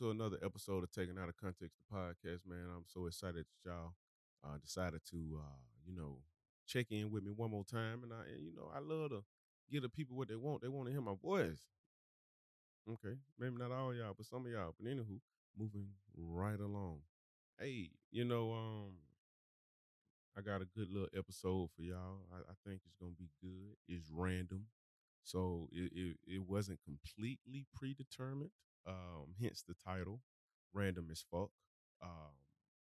to another episode of Taking Out of Context the podcast, man. I'm so excited that y'all uh, decided to, uh, you know, check in with me one more time, and I, and, you know, I love to give the people what they want. They want to hear my voice. Okay, maybe not all y'all, but some of y'all. But anywho, moving right along. Hey, you know, um, I got a good little episode for y'all. I, I think it's gonna be good. It's random, so it, it it wasn't completely predetermined. Um, hence the title, random as fuck. Um,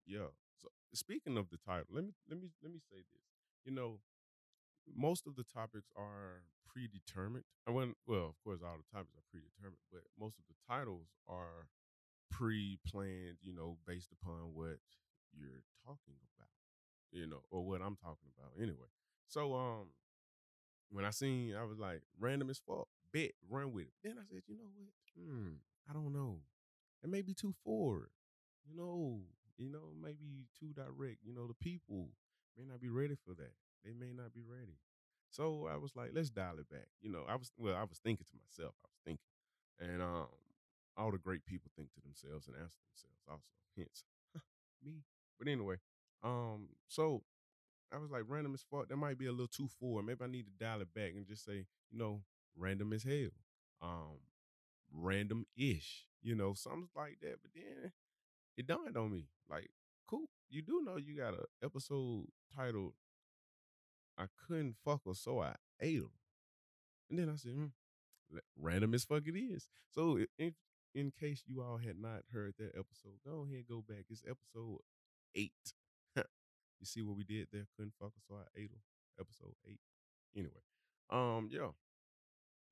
yeah. So speaking of the title, let me let me let me say this. You know, most of the topics are predetermined. I went well, of course, all the topics are predetermined, but most of the titles are pre-planned. You know, based upon what you're talking about you know, or what I'm talking about anyway. So um when I seen I was like, random as fuck, bet, run with it. Then I said, you know what? Hmm, I don't know. It may be too forward. You know, you know, maybe too direct. You know, the people may not be ready for that. They may not be ready. So I was like, let's dial it back. You know, I was well, I was thinking to myself, I was thinking. And um all the great people think to themselves and ask themselves also. Hence me. But anyway, um, so I was like, random as fuck. That might be a little too forward. Maybe I need to dial it back and just say, you know, random as hell. Um, random ish, you know, something like that. But then it dawned on me, like, cool. You do know you got a episode titled I couldn't fuck her, so I ate her. And then I said, hmm, random as fuck it is. So if in case you all had not heard that episode, go ahead go back. It's episode eight. you see what we did there? Couldn't fuck us, so I ate them. Episode eight. Anyway, um, yeah.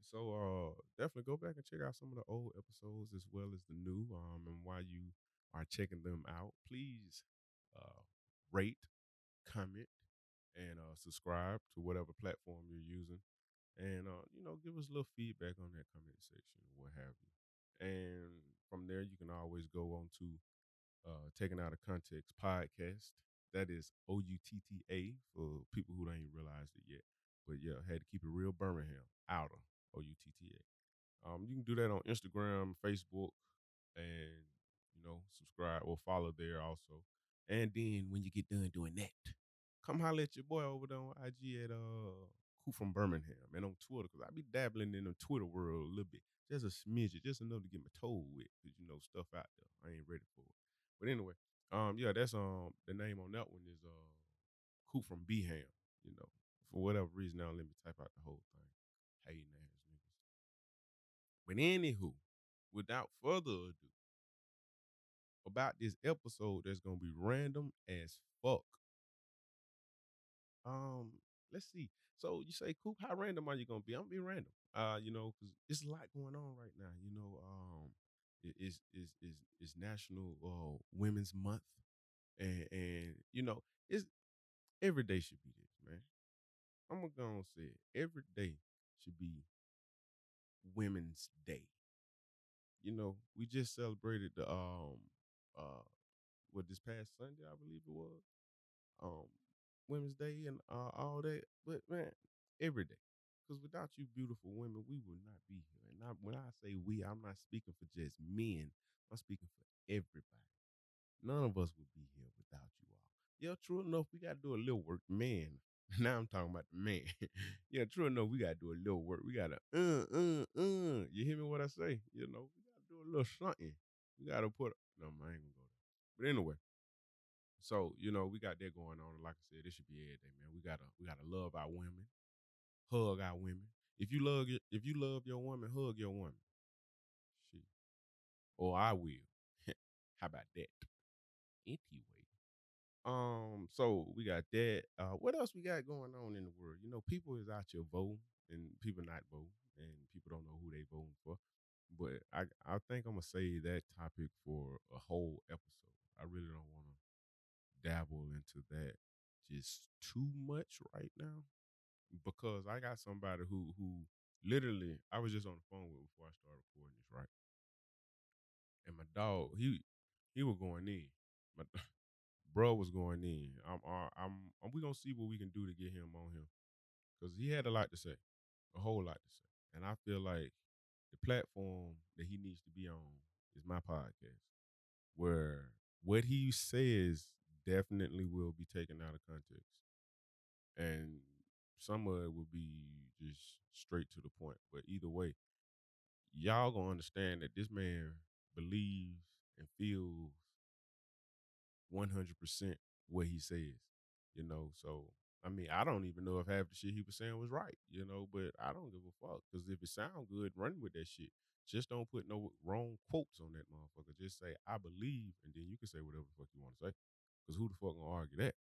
So uh definitely go back and check out some of the old episodes as well as the new. Um, and while you are checking them out, please uh rate, comment, and uh subscribe to whatever platform you're using. And uh, you know, give us a little feedback on that comment section what have you. And from there you can always go on to uh taking out of context podcast that is O U T T A for people who ain't realize it yet. But yeah, had to keep it real Birmingham. Outer O U T T A. Um, you can do that on Instagram, Facebook, and you know, subscribe or follow there also. And then when you get done doing that, come holler at your boy over there on IG at uh Coop from Birmingham and on Twitter because I be dabbling in the Twitter world a little bit. Just a smidge, just enough to get my toe wet because you know stuff out there. I ain't ready for it. But anyway, um, yeah, that's um the name on that one is uh Coop from Bham, you know. For whatever reason, now let me type out the whole thing. Hey niggas. But anywho, without further ado, about this episode that's gonna be random as fuck. Um, let's see. So you say, Coop, how random are you gonna be? I'm gonna be random. Uh, you know, because it's a lot going on right now. You know, um, is is is is National uh, Women's Month, and and you know it's every day should be this, man. I'm gonna go and say it. Every day should be Women's Day. You know, we just celebrated the um uh what this past Sunday, I believe it was. Um Women's Day and uh, all that. But man, every day. Because without you beautiful women, we would not be here. And I, when I say we, I'm not speaking for just men. I'm speaking for everybody. None of us would be here without you all. Yeah, true enough, we got to do a little work. Man, now I'm talking about the man. yeah, true enough, we got to do a little work. We got to, uh, uh, uh. You hear me what I say? You know, we got to do a little something. We got to put, no, I ain't to go there. But anyway, so you know we got that going on. Like I said, this should be every day, man. We gotta we gotta love our women, hug our women. If you love if you love your woman, hug your woman. Shit. Or I will. How about that? Anyway. Um, so we got that. Uh, what else we got going on in the world? You know, people is out here voting and people not voting, and people don't know who they voting for. But I I think I'm gonna save that topic for a whole episode. I really don't want to dabble into that just too much right now because I got somebody who who literally I was just on the phone with before I started recording this, right? And my dog, he he was going in. My bro was going in. I'm, uh, I'm, I'm, we gonna see what we can do to get him on him because he had a lot to say, a whole lot to say, and I feel like the platform that he needs to be on is my podcast, where what he says definitely will be taken out of context, and some of it will be just straight to the point. But either way, y'all gonna understand that this man believes and feels 100% what he says, you know. So, I mean, I don't even know if half the shit he was saying was right, you know, but I don't give a fuck because if it sound good, run with that shit. Just don't put no wrong quotes on that motherfucker. Just say, I believe, and then you can say whatever the fuck you want to say. Because who the fuck gonna argue that?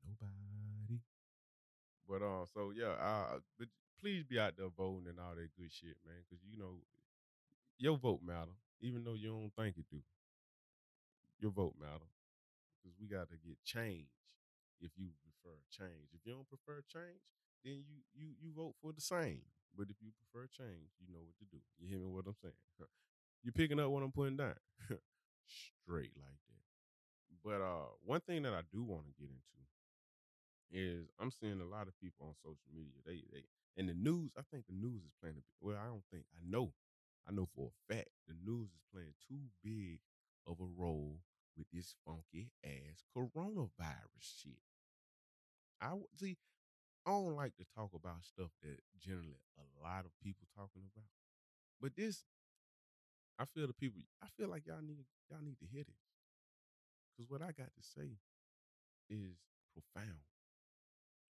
Nobody. But uh, so yeah, uh, but please be out there voting and all that good shit, man. Because you know, your vote matter, even though you don't think it do. Your vote matter because we got to get change. If you prefer change, if you don't prefer change, then you you you vote for the same. But if you prefer change, you know what to do. You hear me? What I'm saying? You're picking up what I'm putting down, straight like that. But uh, one thing that I do want to get into is I'm seeing a lot of people on social media. They they and the news. I think the news is playing a. Well, I don't think I know. I know for a fact the news is playing too big of a role this funky ass coronavirus shit. I see. I don't like to talk about stuff that generally a lot of people talking about, but this, I feel the people. I feel like y'all need y'all need to hear this because what I got to say is profound.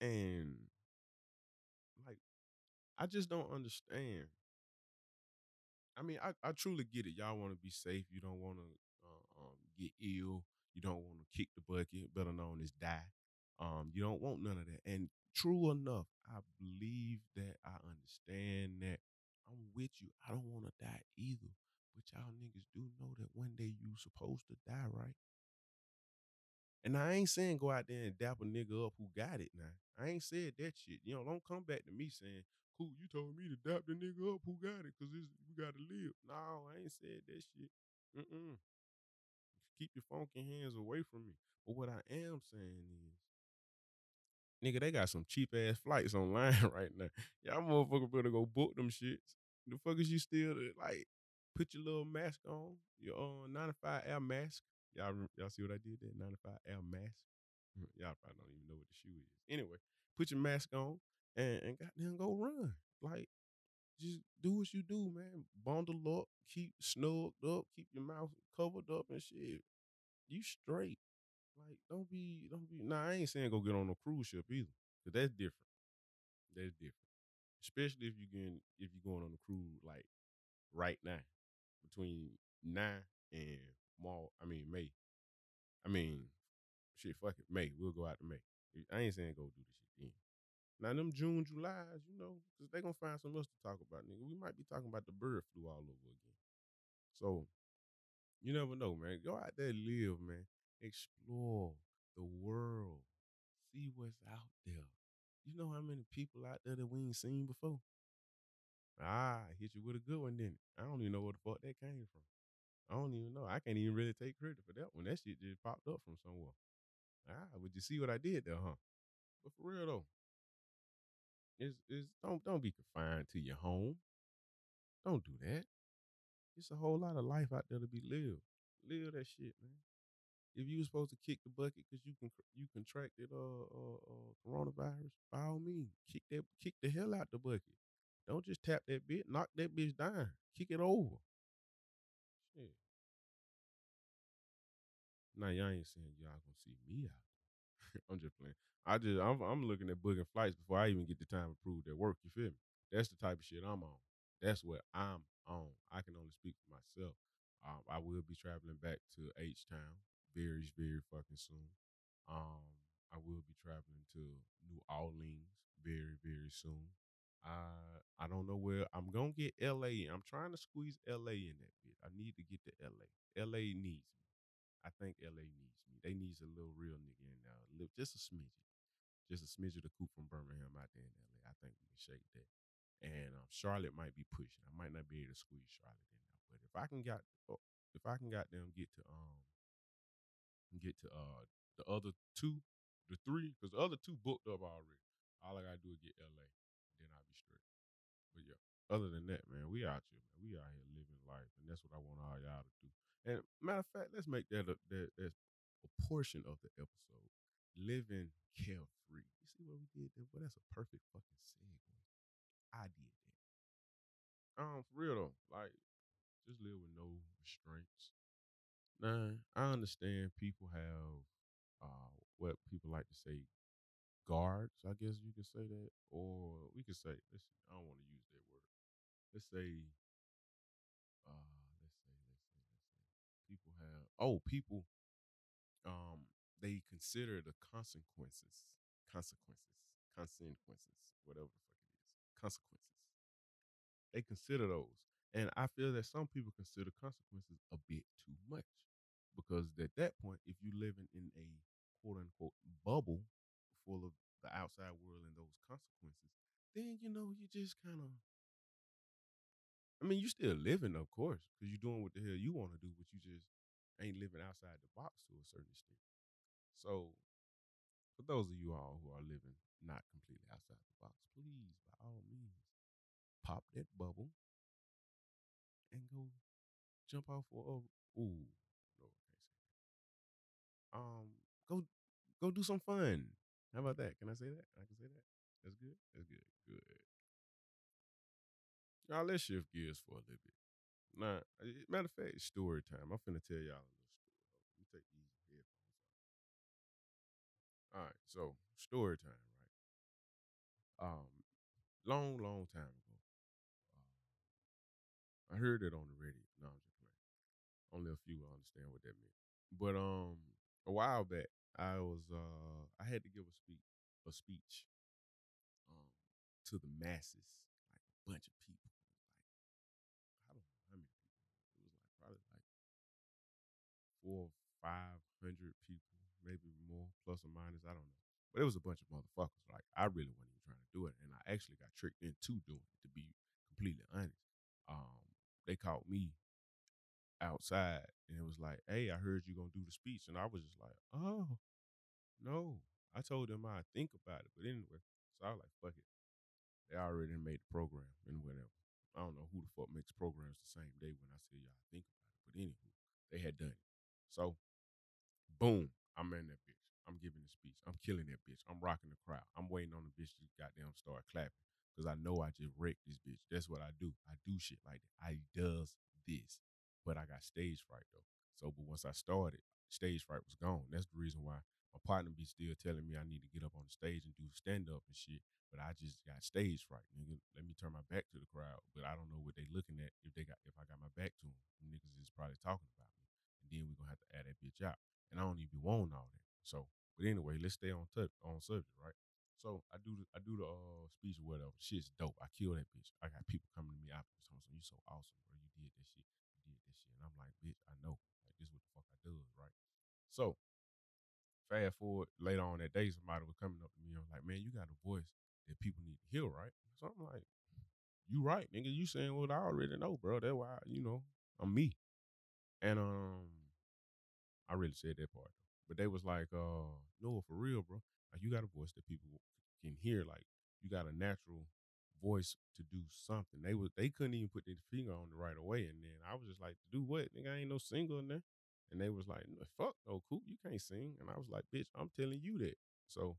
And like, I just don't understand. I mean, I, I truly get it. Y'all want to be safe. You don't want to get ill. You don't want to kick the bucket, better known as die. Um, you don't want none of that. And true enough, I believe that I understand that. I'm with you. I don't want to die either. But y'all niggas do know that one day you supposed to die, right? And I ain't saying go out there and dap a nigga up who got it now. I ain't said that shit. You know, don't come back to me saying, cool, you told me to dap the nigga up who got it because we got to live. No, I ain't said that shit. Mm-mm. Keep your funky hands away from me. But what I am saying is, nigga, they got some cheap ass flights online right now. Y'all motherfucker better go book them shits. The fuck is you still like put your little mask on, your uh, 95 air mask, Y'all y'all see what I did there? 95 Air mask. Y'all probably don't even know what the shoe is. Anyway, put your mask on and, and goddamn go run. Like, just do what you do, man. Bundle up, keep snugged up, keep your mouth covered up and shit. You straight. Like, don't be, don't be. Nah, I ain't saying go get on a cruise ship either. Cause that's different. That's different. Especially if you getting if you're going on a cruise like right now. Between now and March, I mean May. I mean, shit, fuck it. May. We'll go out to May. I ain't saying go do this shit then. Now them June, July's, you know, because they gonna find something else to talk about, nigga. We might be talking about the bird flu all over again. So you never know, man. Go out there, live, man. Explore the world. See what's out there. You know how many people out there that we ain't seen before? Ah, hit you with a good one, then. I don't even know where the fuck that came from. I don't even know. I can't even really take credit for that one. That shit just popped up from somewhere. Ah, would you see what I did there, huh? But for real though, it's, it's don't don't be confined to your home. Don't do that. It's a whole lot of life out there to be lived. Live that shit, man. If you were supposed to kick the bucket because you can you contracted uh, uh, uh coronavirus, by all means, kick that kick the hell out the bucket. Don't just tap that bit, knock that bitch down, kick it over. Shit. Now y'all ain't saying y'all gonna see me out. I'm just playing. I just I'm I'm looking at booking flights before I even get the time approved at work. You feel me? That's the type of shit I'm on. That's what I'm on. I can only speak for myself. Um, I will be traveling back to H Town very very fucking soon. Um, I will be traveling to New Orleans very very soon. I I don't know where I'm gonna get LA. I'm trying to squeeze LA in that bit. I need to get to LA. LA needs me. I think LA needs me. They needs a little real nigga in there, just a smidget, just a smidget of the Coop from Birmingham out there in LA. I think we can shake that. And um, Charlotte might be pushing. I might not be able to squeeze Charlotte in there, but if I can got, oh, if I can got them get to um get to uh the other two, the three, because the other two booked up already. All I gotta do is get LA, and then I'll be straight. But yeah, other than that, man, we out here, man. We out here living life, and that's what I want all y'all to do. And matter of fact, let's make that a, that that's a portion of the episode. Living carefree. You see what we did there? Well, that's a perfect fucking segue. I did that. Um, for real though, like just live with no restraints. Nah, I understand people have uh what people like to say guards, I guess you could say that. Or we could say, let's see, I don't want to use that word. Let's say uh let's say, let's say, let's say people have oh, people um they consider the consequences, consequences, consequences, whatever the fuck consequences. They consider those. And I feel that some people consider consequences a bit too much. Because at that point, if you're living in a quote unquote bubble full of the outside world and those consequences, then you know you just kind of. I mean, you're still living, of course, because you're doing what the hell you want to do, but you just ain't living outside the box to a certain extent. So, for those of you all who are living not completely outside the box, please, by all means, pop that bubble and go jump off. Or, oh, ooh, no. Um, go go do some fun. How about that? Can I say that? I can say that. That's good. That's good. Good. Now let's shift gears for a little bit. Now, eh, matter of fact, story time. I'm finna tell y'all a little story. Let me take these headphones off. All right, so story time? Um, long, long time ago, uh, I heard it on the radio. No, I'm just playing. Only a few will understand what that meant. But um, a while back, I was uh, I had to give a speech, a speech, um, to the masses, like a bunch of people. Like I don't know how many people. It was like probably like four, five hundred people, maybe more, plus or minus. I don't know. But it was a bunch of motherfuckers. Like I really wasn't to do it, and I actually got tricked into doing it. To be completely honest, um, they caught me outside, and it was like, "Hey, I heard you gonna do the speech," and I was just like, "Oh, no." I told them I'd think about it, but anyway, so I was like, "Fuck it." They already made the program and whatever. I don't know who the fuck makes programs the same day when I say y'all think about it, but anywho, they had done it. So, boom, I'm in that bitch. I'm giving the speech. I'm killing that bitch. I'm rocking the crowd. I'm waiting on the bitch to goddamn start clapping because I know I just wrecked this bitch. That's what I do. I do shit like that. I does this, but I got stage fright though. So, but once I started, stage fright was gone. That's the reason why my partner be still telling me I need to get up on the stage and do stand up and shit. But I just got stage fright, nigga. Let me turn my back to the crowd. But I don't know what they looking at if they got if I got my back to them. Niggas is probably talking about me, and then we gonna have to add that bitch out. And I don't even want all that. So, but anyway, let's stay on tu- on subject, right? So I do the I do the uh, speech or whatever. Shit's dope. I kill that bitch. I got people coming to me after so you so awesome, bro. You did that shit. You did that shit. And I'm like, bitch, I know. Like this what the fuck I do, right? So fast forward later on that day, somebody was coming up to me I was like, man, you got a voice that people need to hear, right? So I'm like, you right, nigga. You saying what I already know, bro. That's why, you know, I'm me. And um, I really said that part. But they was like, uh, no, for real, bro. Like you got a voice that people can hear. Like you got a natural voice to do something. They was they couldn't even put their finger on it right away. And then I was just like, do what? Nigga, I ain't no singer in there. And they was like, "No, fuck no, Coop, you can't sing. And I was like, bitch, I'm telling you that. So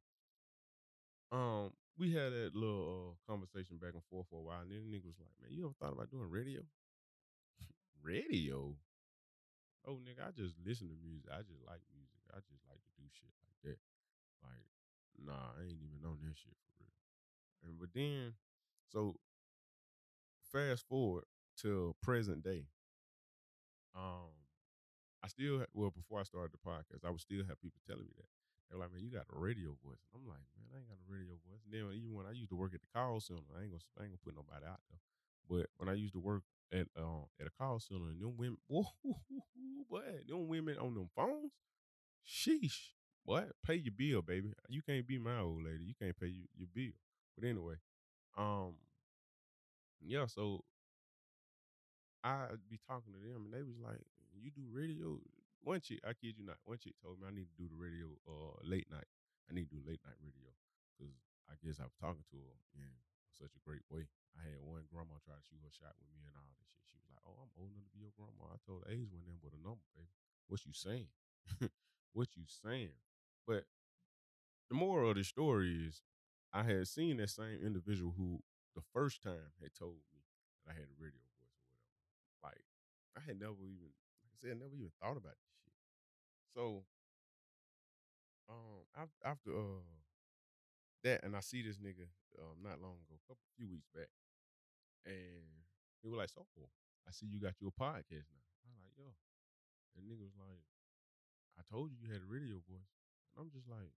um, we had that little uh, conversation back and forth for a while, and then the nigga was like, "Man, you ever thought about doing radio?" radio? Oh, nigga, I just listen to music. I just like music. I just like to do shit like that. Like, nah, I ain't even on that shit for real. And but then, so fast forward till present day. Um, I still ha- well before I started the podcast, I would still have people telling me that. They were like, "Man, you got a radio voice." And I'm like, "Man, I ain't got a radio voice." And then even when I used to work at the call center, I ain't gonna I ain't gonna put nobody out there. But when I used to work at uh, at a call center, and them women, boy, boy, them women on them phones, sheesh, What? pay your bill, baby. You can't be my old lady. You can't pay you, your bill. But anyway, um, yeah. So I'd be talking to them, and they was like, "You do radio? one chick, I kid you not, one chick told me I need to do the radio uh late night. I need to do late night radio because I guess I was talking to her in such a great way. I had one grandma try to shoot her shot with me and all this shit. She was like, "Oh, I'm old enough to be your grandma." I told her age went in with a number, baby. What you saying? what you saying? But the moral of the story is, I had seen that same individual who the first time had told me that I had a radio voice or whatever. Like I had never even, like I said, never even thought about this shit. So, um, after uh that, and I see this nigga um not long ago, a couple few weeks back, and he was like, "So, I see you got your podcast now." I'm like, "Yo," and nigga was like, "I told you you had a radio voice," and I'm just like,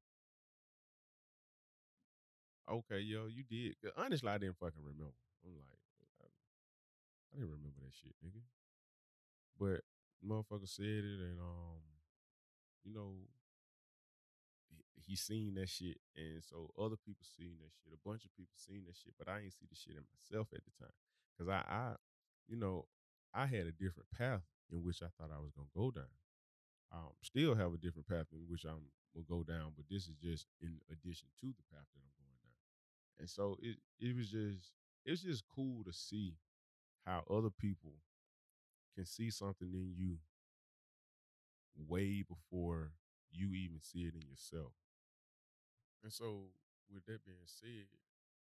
"Okay, yo, you did. honestly, I didn't fucking remember. I'm like, I, I didn't remember that shit, nigga. But motherfucker said it, and um, you know, he, he seen that shit, and so other people seen that shit. A bunch of people seen that shit, but I ain't see the shit in myself at the time, cause I, I, you know, I had a different path in which I thought I was gonna go down. Um, still have a different path in which I'm will go down, but this is just in addition to the path that I'm going down. And so it it was just it's just cool to see how other people can see something in you way before you even see it in yourself. And so, with that being said,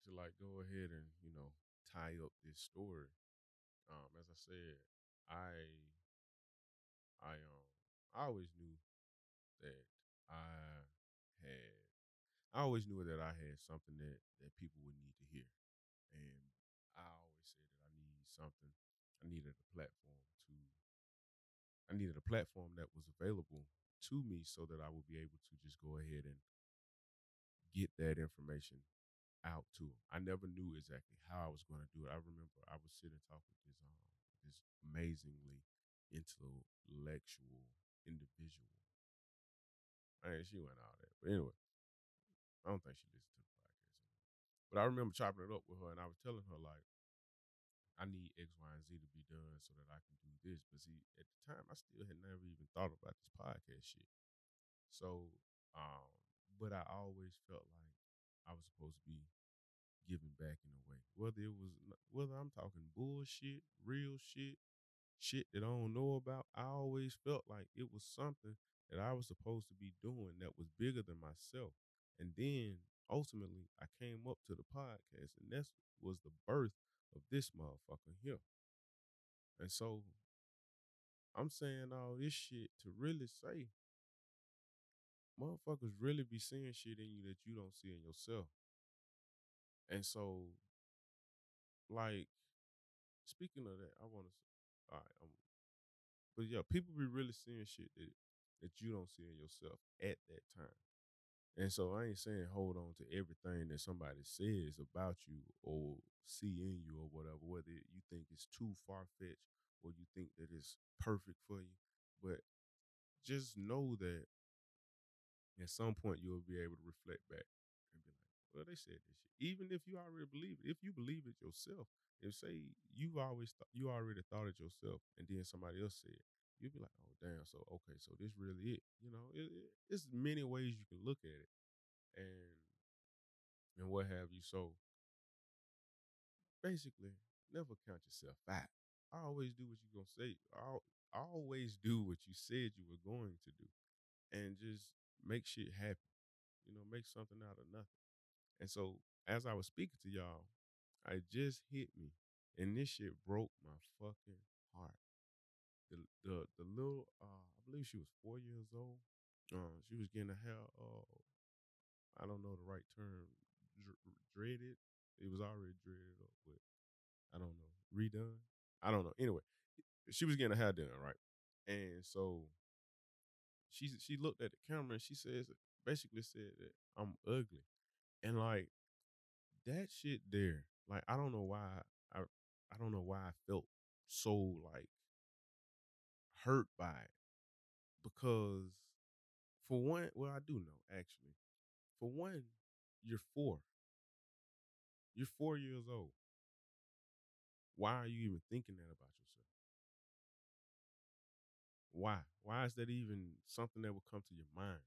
to like go ahead and you know tie up this story, um, as I said, I, I um, I always knew that I had, I always knew that I had something that that people would need to hear, and I always said that I needed something, I needed a platform to I needed a platform that was available to me so that I would be able to just go ahead and get that information out to them. I never knew exactly how I was going to do it. I remember I was sitting talk with this um this amazingly intellectual individual. I mean, she went all that, but anyway, I don't think she listened to the podcast anymore. But I remember chopping it up with her, and I was telling her like, I need X, Y, and Z to be done so that I can do this. But see, at the time, I still had never even thought about this podcast shit. So, um, but I always felt like I was supposed to be giving back in a way. Whether it was whether I'm talking bullshit, real shit, shit that I don't know about, I always felt like it was something that I was supposed to be doing that was bigger than myself. And then ultimately I came up to the podcast and that was the birth of this motherfucker here. And so I'm saying all this shit to really say motherfuckers really be seeing shit in you that you don't see in yourself. And so, like, speaking of that, I want to, all right, um, but yeah, people be really seeing shit that that you don't see in yourself at that time. And so I ain't saying hold on to everything that somebody says about you or see in you or whatever, whether you think it's too far fetched or you think that it's perfect for you. But just know that at some point you'll be able to reflect back and be like, well, they said this shit. Even if you already believe it, if you believe it yourself, if say you always th- you already thought it yourself, and then somebody else said, you'd be like, oh damn, so okay, so this really it. You know, it, it, it's many ways you can look at it, and and what have you. So basically, never count yourself out. Always do what you're gonna say. Al- Always do what you said you were going to do, and just make shit happen. You know, make something out of nothing. And so as I was speaking to y'all, it just hit me, and this shit broke my fucking heart. The the the little uh, I believe she was four years old. Uh, she was getting a hair uh, I don't know the right term, dr- dreaded. It was already dreaded up, but I don't know redone. I don't know. Anyway, she was getting her hair done right, and so she she looked at the camera and she says basically said that I'm ugly, and like that shit there, like I don't know why I I don't know why I felt so like hurt by it because for one, well I do know actually. For one, you're four. You're four years old. Why are you even thinking that about yourself? Why? Why is that even something that would come to your mind?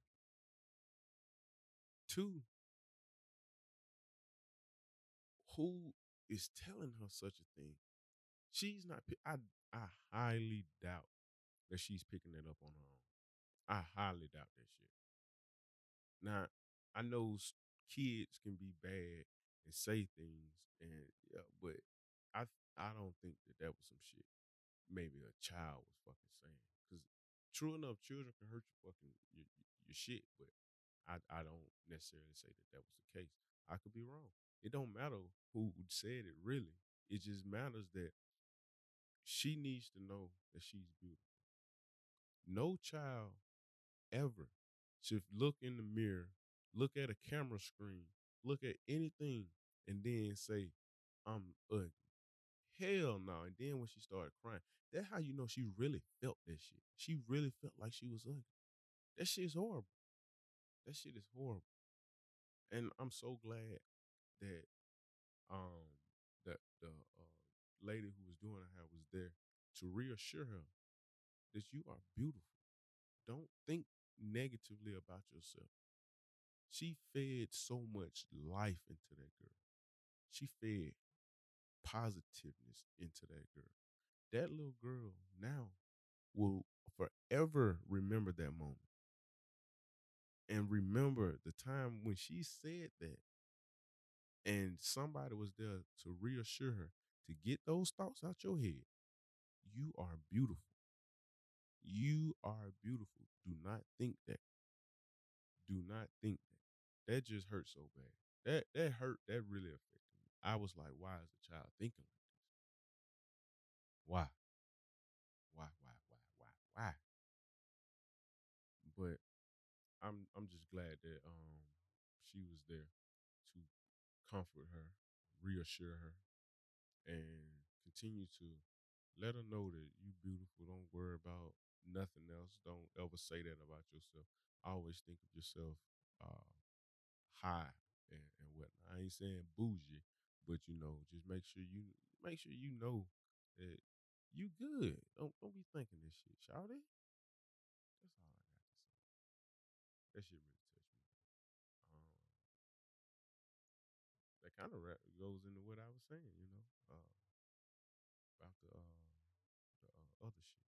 Two, who is telling her such a thing? She's not. I I highly doubt that she's picking it up on her own. I highly doubt that shit. Now, I know kids can be bad and say things, and yeah, but I I don't think that that was some shit. Maybe a child was fucking saying because true enough, children can hurt your fucking your, your shit, but I I don't necessarily say that that was the case. I could be wrong. It don't matter who said it really. It just matters that she needs to know that she's beautiful. No child ever should look in the mirror, look at a camera screen, look at anything, and then say, I'm ugly. Hell no. And then when she started crying, that's how you know she really felt that shit. She really felt like she was ugly. That shit is horrible. That shit is horrible. And I'm so glad that um that the uh, lady who was doing her was there to reassure her that you are beautiful. Don't think negatively about yourself. She fed so much life into that girl. She fed positiveness into that girl. That little girl now will forever remember that moment. And remember the time when she said that and somebody was there to reassure her to get those thoughts out your head. You are beautiful. You are beautiful. Do not think that. Do not think that. That just hurt so bad. That that hurt. That really affected me. I was like, why is the child thinking like this? Why? Why? Why? Why? Why? Why? But I'm I'm just glad that um she was there comfort her, reassure her, and continue to let her know that you beautiful. Don't worry about nothing else. Don't ever say that about yourself. Always think of yourself uh, high and, and whatnot. I ain't saying bougie, but you know, just make sure you make sure you know that you good. Don't don't be thinking this shit, it. That's all I got to say. That shit kind of goes into what I was saying, you know, uh, about the uh, the uh, other shit.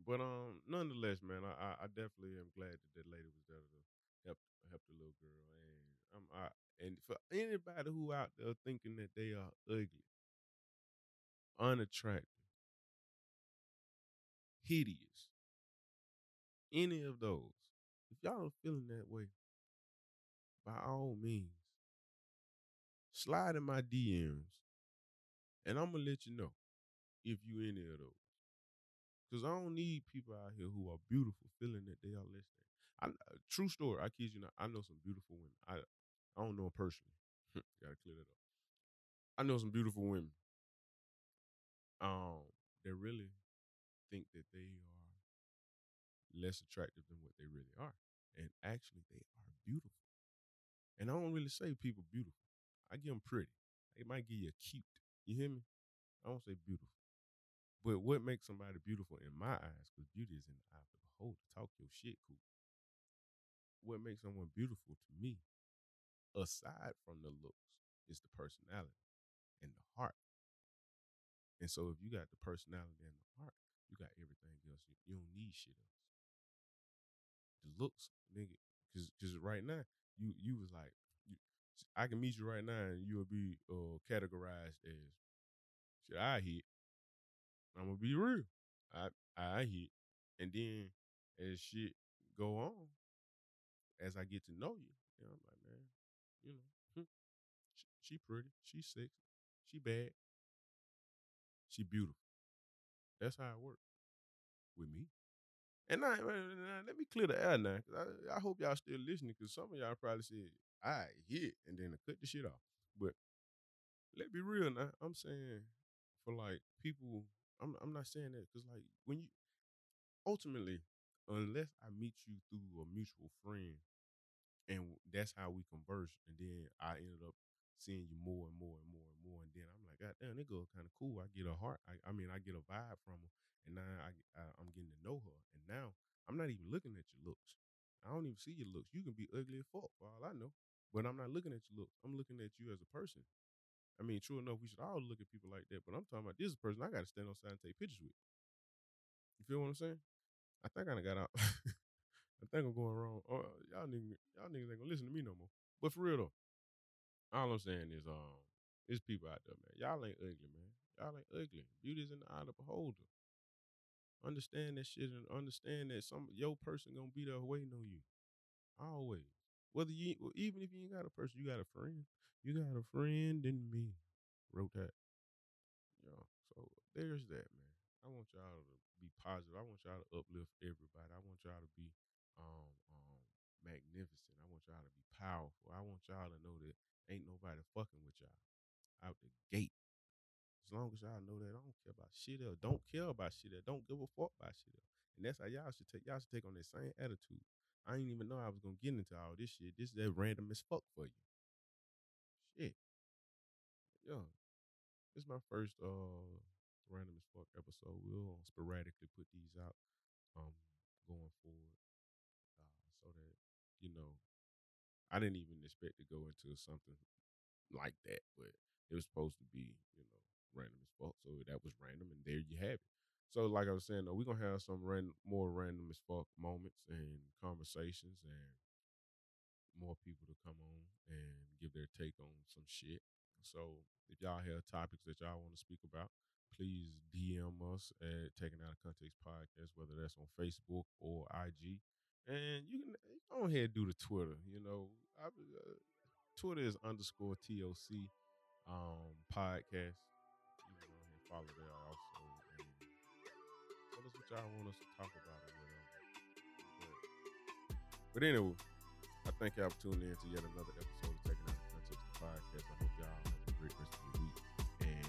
But um, nonetheless, man, I, I definitely am glad that that lady was there to help help the little girl, and I'm I and for anybody who out there thinking that they are ugly, unattractive, hideous, any of those, if y'all are feeling that way, by all means, slide in my DMs, and I'm gonna let you know if you any of those. Cause I don't need people out here who are beautiful feeling that they are less than. I, uh, true story. I kid you not. I know some beautiful women. I I don't know them personally. Gotta clear that up. I know some beautiful women. Um, that really think that they are less attractive than what they really are, and actually they are beautiful. And I don't really say people beautiful. I give them pretty. It might give you a cute. You hear me? I don't say beautiful. But what makes somebody beautiful in my eyes, because beauty is in the eye of the beholder, talk your shit, cool. What makes someone beautiful to me, aside from the looks, is the personality and the heart. And so if you got the personality and the heart, you got everything else. You, you don't need shit else. The looks, nigga, because right now you you was like, I can meet you right now and you'll be uh, categorized as shit I hit I'm gonna be real. I I hit, and then as shit go on, as I get to know you, you know, I'm like, man, you know, hmm, she, she pretty, she sexy, she bad, she beautiful. That's how it works with me. And now, let me clear the air now, cause I, I hope y'all still listening, cause some of y'all probably said, "I hit," and then I cut the shit off. But let's be real now. I'm saying for like people I'm I'm not saying that because like when you ultimately, unless I meet you through a mutual friend, and that's how we converse, and then I ended up seeing you more and more and more and more, and then I'm like, God damn, that girl kind of cool. I get a heart. I, I mean, I get a vibe from her, and now I, I I'm getting to know her, and now I'm not even looking at your looks. I don't even see your looks. You can be ugly as fuck for all I know. But I'm not looking at your looks. I'm looking at you as a person. I mean, true enough, we should all look at people like that. But I'm talking about this person I got to stand on side and take pictures with. You feel what I'm saying? I think I got out. I think I'm going wrong. Oh, y'all niggas, y'all niggas ain't gonna listen to me no more. But for real though, all I'm saying is, um, it's people out there, man. Y'all ain't ugly, man. Y'all ain't ugly. Beauty's in the eye of the beholder. Understand that shit and understand that some your person gonna be there waiting on you. Always. Whether you even if you ain't got a person, you got a friend. You got a friend in me. Wrote that. Yeah. So there's that, man. I want y'all to be positive. I want y'all to uplift everybody. I want y'all to be um um magnificent. I want y'all to be powerful. I want y'all to know that ain't nobody fucking with y'all out the gate. As long as y'all know that, I don't care about shit else. Don't care about shit else. Don't give a fuck about shit else. And that's how y'all should take. Y'all should take on that same attitude. I didn't even know I was gonna get into all this shit. This is that random as fuck for you. Shit. Yeah. This is my first uh random as fuck episode. We'll sporadically put these out um going forward. Uh, so that, you know, I didn't even expect to go into something like that, but it was supposed to be, you know, random as fuck. So that was random, and there you have it. So, like I was saying, though, we're gonna have some random, more random as fuck moments and conversations, and more people to come on and give their take on some shit. So, if y'all have topics that y'all want to speak about, please DM us at Taking Out of Context Podcast, whether that's on Facebook or IG. And you can go ahead and do the Twitter. You know, I, uh, Twitter is underscore TOC um, podcast. You can go ahead and follow also. Y'all want us to talk about or whatever. But, but anyway, I thank y'all for tuning in to yet another episode of Taking Out of Context podcast. I hope y'all have a great rest of the week and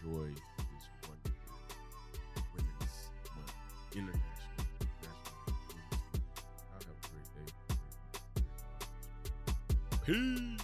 enjoy this wonderful Women's Month, International National Women's Month. Y'all have a great day. Peace.